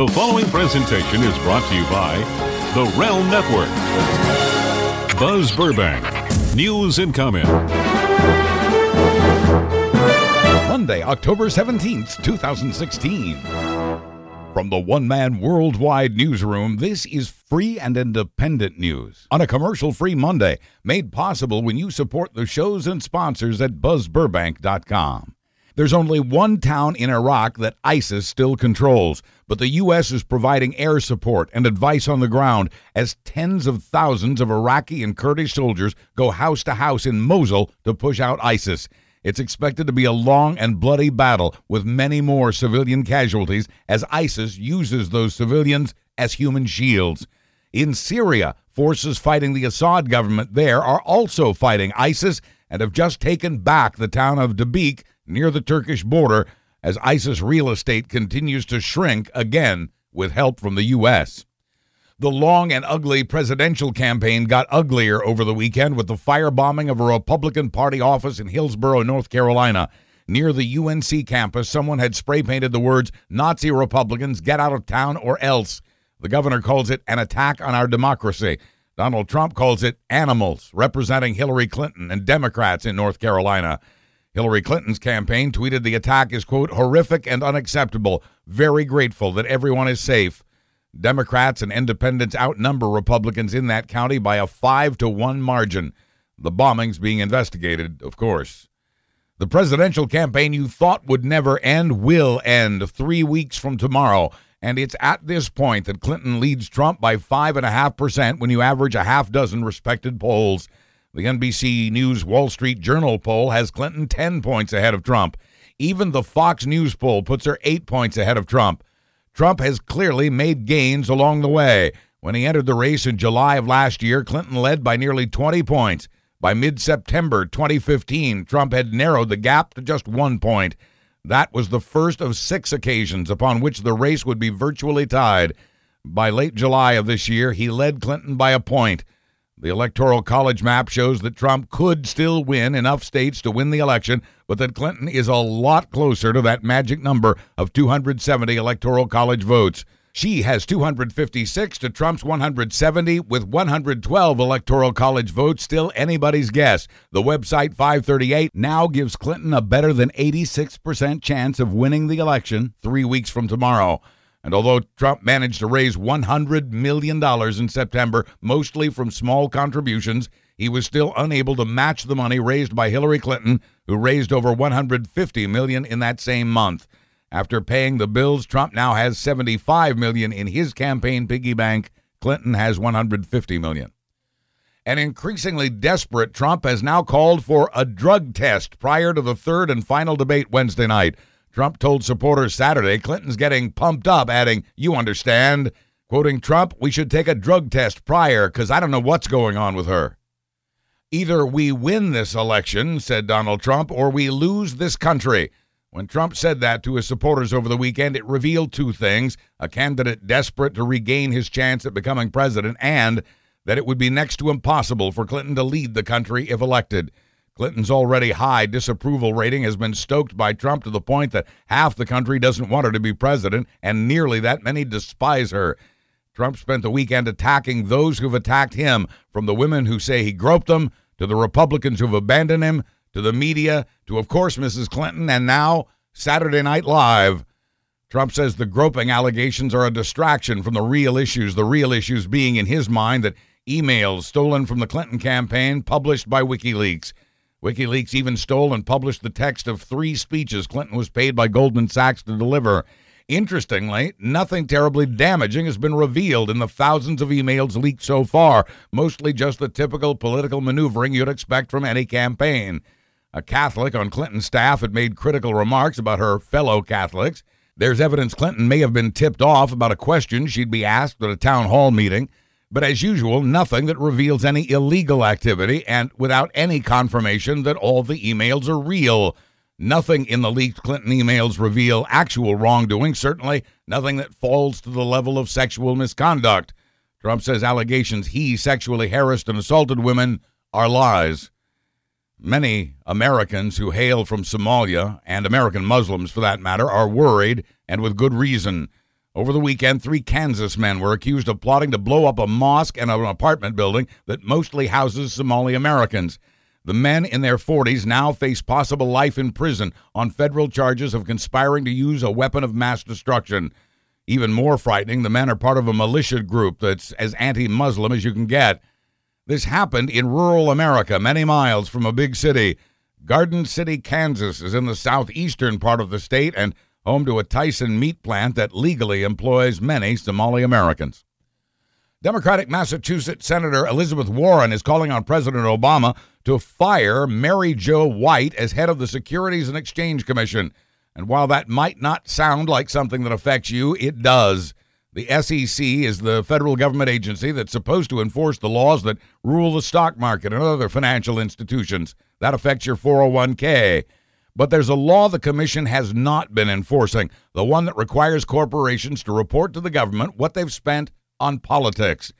The following presentation is brought to you by The Realm Network. Buzz Burbank, news and comment. Monday, October 17th, 2016. From the one man worldwide newsroom, this is free and independent news on a commercial free Monday, made possible when you support the shows and sponsors at buzzburbank.com. There's only one town in Iraq that ISIS still controls, but the U.S. is providing air support and advice on the ground as tens of thousands of Iraqi and Kurdish soldiers go house to house in Mosul to push out ISIS. It's expected to be a long and bloody battle with many more civilian casualties as ISIS uses those civilians as human shields. In Syria, forces fighting the Assad government there are also fighting ISIS and have just taken back the town of Dabiq near the Turkish border as ISIS real estate continues to shrink again with help from the U.S. The long and ugly presidential campaign got uglier over the weekend with the firebombing of a Republican Party office in Hillsborough, North Carolina. Near the UNC campus, someone had spray painted the words, Nazi Republicans, get out of town or else. The governor calls it an attack on our democracy. Donald Trump calls it animals, representing Hillary Clinton and Democrats in North Carolina. Hillary Clinton's campaign tweeted the attack is, quote, horrific and unacceptable. Very grateful that everyone is safe. Democrats and independents outnumber Republicans in that county by a five to one margin. The bombings being investigated, of course. The presidential campaign you thought would never end will end three weeks from tomorrow. And it's at this point that Clinton leads Trump by 5.5% when you average a half dozen respected polls. The NBC News Wall Street Journal poll has Clinton 10 points ahead of Trump. Even the Fox News poll puts her eight points ahead of Trump. Trump has clearly made gains along the way. When he entered the race in July of last year, Clinton led by nearly 20 points. By mid September 2015, Trump had narrowed the gap to just one point. That was the first of six occasions upon which the race would be virtually tied. By late July of this year, he led Clinton by a point. The Electoral College map shows that Trump could still win enough states to win the election, but that Clinton is a lot closer to that magic number of 270 Electoral College votes. She has 256 to Trump's 170, with 112 Electoral College votes still anybody's guess. The website 538 now gives Clinton a better than 86% chance of winning the election three weeks from tomorrow. And although Trump managed to raise $100 million in September, mostly from small contributions, he was still unable to match the money raised by Hillary Clinton, who raised over 150 million in that same month. After paying the bills, Trump now has 75 million in his campaign piggy bank. Clinton has 150 million. An increasingly desperate Trump has now called for a drug test prior to the third and final debate Wednesday night. Trump told supporters Saturday Clinton's getting pumped up, adding, You understand. Quoting Trump, we should take a drug test prior because I don't know what's going on with her. Either we win this election, said Donald Trump, or we lose this country. When Trump said that to his supporters over the weekend, it revealed two things a candidate desperate to regain his chance at becoming president, and that it would be next to impossible for Clinton to lead the country if elected. Clinton's already high disapproval rating has been stoked by Trump to the point that half the country doesn't want her to be president, and nearly that many despise her. Trump spent the weekend attacking those who've attacked him, from the women who say he groped them, to the Republicans who've abandoned him, to the media, to, of course, Mrs. Clinton, and now Saturday Night Live. Trump says the groping allegations are a distraction from the real issues, the real issues being, in his mind, that emails stolen from the Clinton campaign published by WikiLeaks. WikiLeaks even stole and published the text of three speeches Clinton was paid by Goldman Sachs to deliver. Interestingly, nothing terribly damaging has been revealed in the thousands of emails leaked so far, mostly just the typical political maneuvering you'd expect from any campaign. A Catholic on Clinton's staff had made critical remarks about her fellow Catholics. There's evidence Clinton may have been tipped off about a question she'd be asked at a town hall meeting. But as usual, nothing that reveals any illegal activity and without any confirmation that all the emails are real. Nothing in the leaked Clinton emails reveal actual wrongdoing, certainly nothing that falls to the level of sexual misconduct. Trump says allegations he sexually harassed and assaulted women are lies. Many Americans who hail from Somalia, and American Muslims for that matter, are worried, and with good reason. Over the weekend, three Kansas men were accused of plotting to blow up a mosque and an apartment building that mostly houses Somali Americans. The men in their 40s now face possible life in prison on federal charges of conspiring to use a weapon of mass destruction. Even more frightening, the men are part of a militia group that's as anti Muslim as you can get. This happened in rural America, many miles from a big city. Garden City, Kansas is in the southeastern part of the state and home to a Tyson meat plant that legally employs many Somali Americans. Democratic Massachusetts Senator Elizabeth Warren is calling on President Obama to fire Mary Jo White as head of the Securities and Exchange Commission. And while that might not sound like something that affects you, it does. The SEC is the federal government agency that's supposed to enforce the laws that rule the stock market and other financial institutions. That affects your 401k. But there's a law the Commission has not been enforcing, the one that requires corporations to report to the government what they've spent on politics.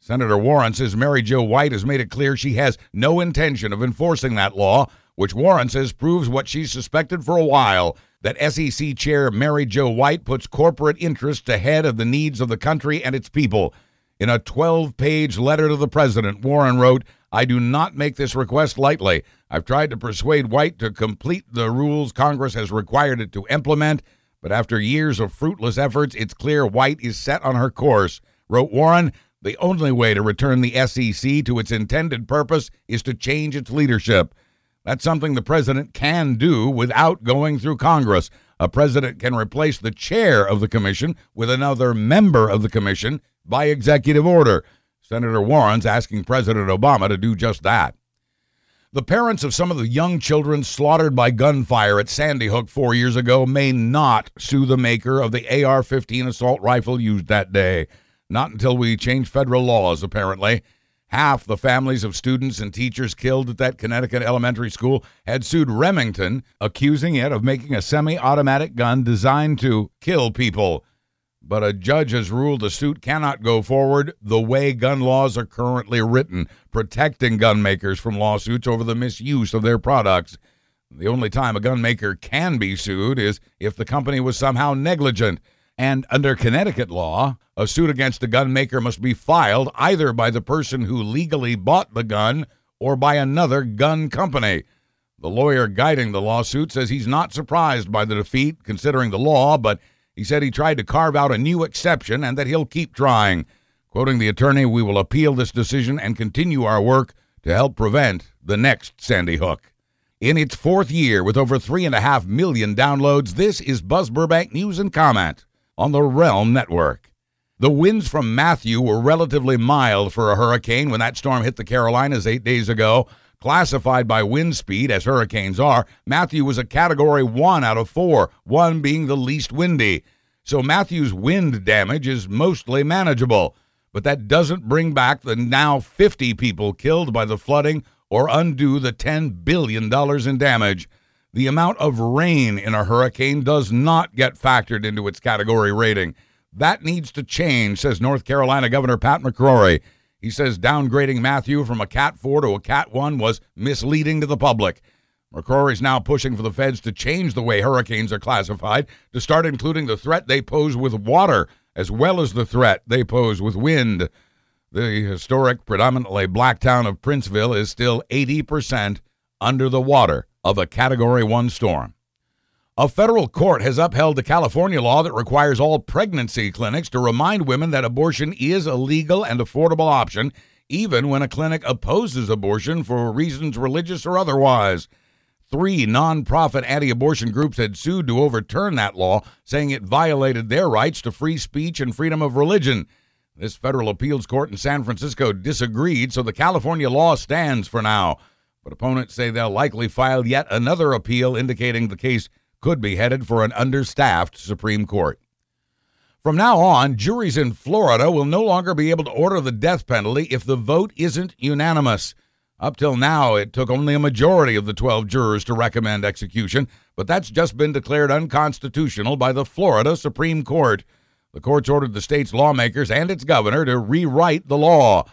Senator Warren says Mary Jo White has made it clear she has no intention of enforcing that law, which Warren says proves what she's suspected for a while that SEC Chair Mary Jo White puts corporate interests ahead of the needs of the country and its people. In a 12 page letter to the president, Warren wrote, I do not make this request lightly. I've tried to persuade White to complete the rules Congress has required it to implement, but after years of fruitless efforts, it's clear White is set on her course. Wrote Warren, the only way to return the SEC to its intended purpose is to change its leadership. That's something the president can do without going through Congress. A president can replace the chair of the commission with another member of the commission by executive order. Senator Warren's asking President Obama to do just that. The parents of some of the young children slaughtered by gunfire at Sandy Hook four years ago may not sue the maker of the AR 15 assault rifle used that day. Not until we change federal laws, apparently. Half the families of students and teachers killed at that Connecticut elementary school had sued Remington, accusing it of making a semi automatic gun designed to kill people. But a judge has ruled the suit cannot go forward the way gun laws are currently written, protecting gun makers from lawsuits over the misuse of their products. The only time a gun maker can be sued is if the company was somehow negligent. And under Connecticut law, a suit against a gun maker must be filed either by the person who legally bought the gun or by another gun company. The lawyer guiding the lawsuit says he's not surprised by the defeat, considering the law, but he said he tried to carve out a new exception and that he'll keep trying. Quoting the attorney, we will appeal this decision and continue our work to help prevent the next Sandy Hook. In its fourth year, with over 3.5 million downloads, this is Buzz Burbank News and Comment on the Realm Network. The winds from Matthew were relatively mild for a hurricane when that storm hit the Carolinas eight days ago. Classified by wind speed as hurricanes are, Matthew was a category 1 out of 4, 1 being the least windy. So Matthew's wind damage is mostly manageable. But that doesn't bring back the now 50 people killed by the flooding or undo the $10 billion in damage. The amount of rain in a hurricane does not get factored into its category rating. That needs to change, says North Carolina Governor Pat McCrory. He says downgrading Matthew from a Cat 4 to a Cat 1 was misleading to the public. McCrory is now pushing for the feds to change the way hurricanes are classified to start including the threat they pose with water as well as the threat they pose with wind. The historic, predominantly black town of Princeville is still 80% under the water of a Category 1 storm. A federal court has upheld the California law that requires all pregnancy clinics to remind women that abortion is a legal and affordable option, even when a clinic opposes abortion for reasons religious or otherwise. Three nonprofit anti abortion groups had sued to overturn that law, saying it violated their rights to free speech and freedom of religion. This federal appeals court in San Francisco disagreed, so the California law stands for now. But opponents say they'll likely file yet another appeal indicating the case could be headed for an understaffed Supreme Court. From now on, juries in Florida will no longer be able to order the death penalty if the vote isn't unanimous. Up till now, it took only a majority of the 12 jurors to recommend execution, but that's just been declared unconstitutional by the Florida Supreme Court. The court's ordered the state's lawmakers and its governor to rewrite the law.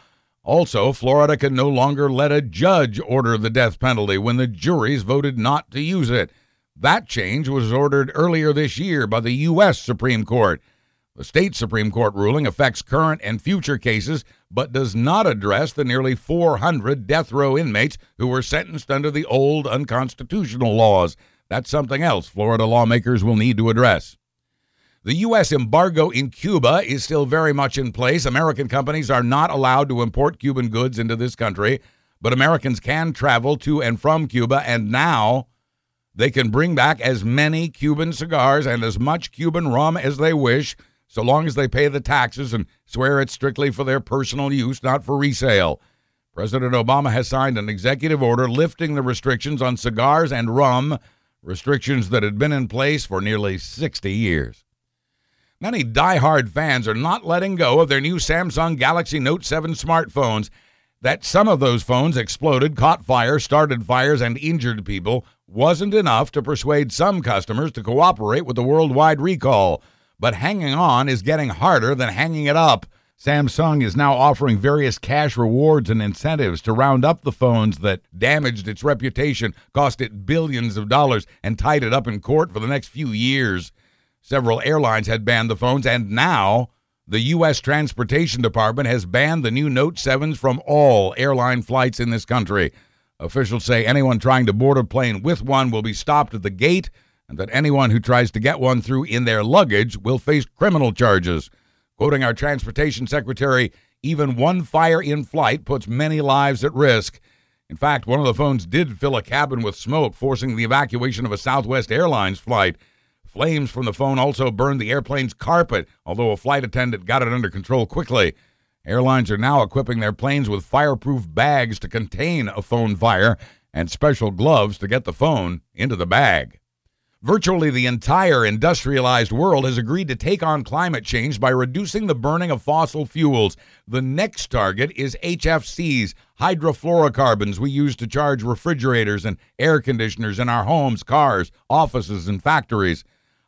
Also, Florida can no longer let a judge order the death penalty when the juries voted not to use it. That change was ordered earlier this year by the U.S. Supreme Court. The state Supreme Court ruling affects current and future cases, but does not address the nearly 400 death row inmates who were sentenced under the old unconstitutional laws. That's something else Florida lawmakers will need to address. The U.S. embargo in Cuba is still very much in place. American companies are not allowed to import Cuban goods into this country, but Americans can travel to and from Cuba, and now they can bring back as many Cuban cigars and as much Cuban rum as they wish so long as they pay the taxes and swear it's strictly for their personal use, not for resale. President Obama has signed an executive order lifting the restrictions on cigars and rum, restrictions that had been in place for nearly 60 years. Many die-hard fans are not letting go of their new Samsung Galaxy Note 7 smartphones. That some of those phones exploded, caught fire, started fires, and injured people wasn't enough to persuade some customers to cooperate with the worldwide recall but hanging on is getting harder than hanging it up. Samsung is now offering various cash rewards and incentives to round up the phones that damaged its reputation, cost it billions of dollars, and tied it up in court for the next few years. Several airlines had banned the phones, and now the U.S. Transportation Department has banned the new Note 7s from all airline flights in this country. Officials say anyone trying to board a plane with one will be stopped at the gate and that anyone who tries to get one through in their luggage will face criminal charges. Quoting our transportation secretary, even one fire in flight puts many lives at risk. In fact, one of the phones did fill a cabin with smoke, forcing the evacuation of a Southwest Airlines flight. Flames from the phone also burned the airplane's carpet, although a flight attendant got it under control quickly. Airlines are now equipping their planes with fireproof bags to contain a phone fire and special gloves to get the phone into the bag. Virtually the entire industrialized world has agreed to take on climate change by reducing the burning of fossil fuels. The next target is HFCs, hydrofluorocarbons we use to charge refrigerators and air conditioners in our homes, cars, offices, and factories.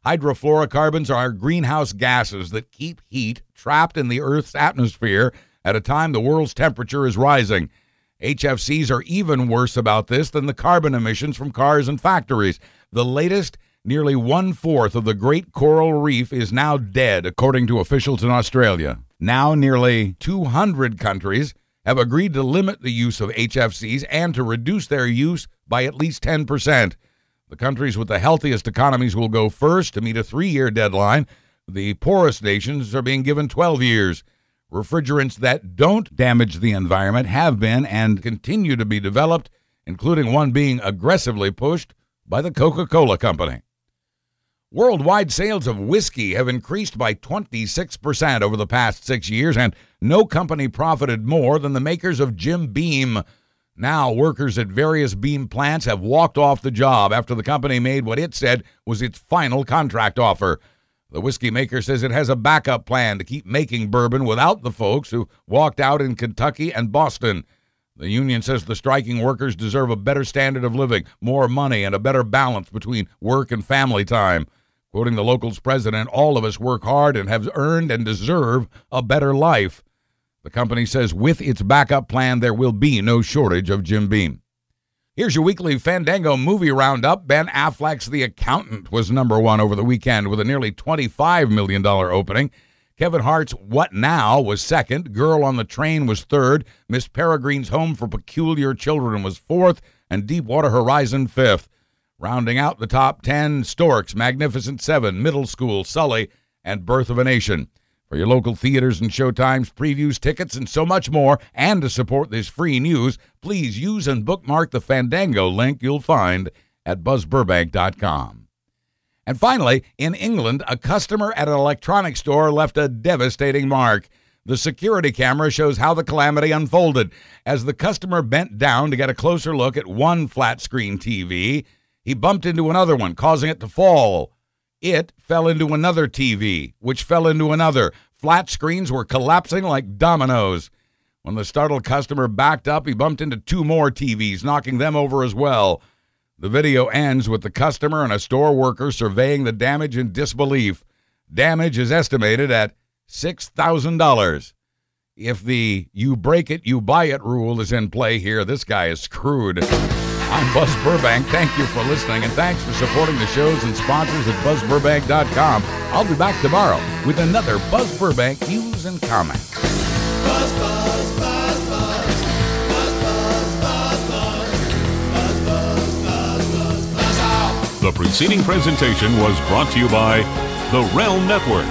Hydrofluorocarbons are greenhouse gases that keep heat trapped in the Earth's atmosphere at a time the world's temperature is rising. HFCs are even worse about this than the carbon emissions from cars and factories. The latest Nearly one fourth of the Great Coral Reef is now dead, according to officials in Australia. Now, nearly 200 countries have agreed to limit the use of HFCs and to reduce their use by at least 10%. The countries with the healthiest economies will go first to meet a three year deadline. The poorest nations are being given 12 years. Refrigerants that don't damage the environment have been and continue to be developed, including one being aggressively pushed by the Coca Cola Company. Worldwide sales of whiskey have increased by 26% over the past six years, and no company profited more than the makers of Jim Beam. Now, workers at various Beam plants have walked off the job after the company made what it said was its final contract offer. The whiskey maker says it has a backup plan to keep making bourbon without the folks who walked out in Kentucky and Boston. The union says the striking workers deserve a better standard of living, more money, and a better balance between work and family time. Quoting the local's president, all of us work hard and have earned and deserve a better life. The company says with its backup plan, there will be no shortage of Jim Beam. Here's your weekly Fandango movie roundup. Ben Affleck's The Accountant was number one over the weekend with a nearly $25 million opening. Kevin Hart's What Now was second. Girl on the Train was third. Miss Peregrine's Home for Peculiar Children was fourth. And Deepwater Horizon fifth. Rounding out the top 10, Storks, Magnificent Seven, Middle School, Sully, and Birth of a Nation. For your local theaters and showtimes, previews, tickets, and so much more, and to support this free news, please use and bookmark the Fandango link you'll find at buzzburbank.com. And finally, in England, a customer at an electronics store left a devastating mark. The security camera shows how the calamity unfolded. As the customer bent down to get a closer look at one flat screen TV, he bumped into another one, causing it to fall. It fell into another TV, which fell into another. Flat screens were collapsing like dominoes. When the startled customer backed up, he bumped into two more TVs, knocking them over as well. The video ends with the customer and a store worker surveying the damage in disbelief. Damage is estimated at $6,000. If the you break it, you buy it rule is in play here, this guy is screwed. I'm Buzz Burbank. Thank you for listening, and thanks for supporting the shows and sponsors at BuzzBurbank.com. I'll be back tomorrow with another Buzz Burbank news and Comment. Buzz, buzz, buzz, buzz. Buzz, buzz, buzz, buzz. Buzz, buzz, buzz, buzz, buzz out. The preceding presentation was brought to you by The Realm Network.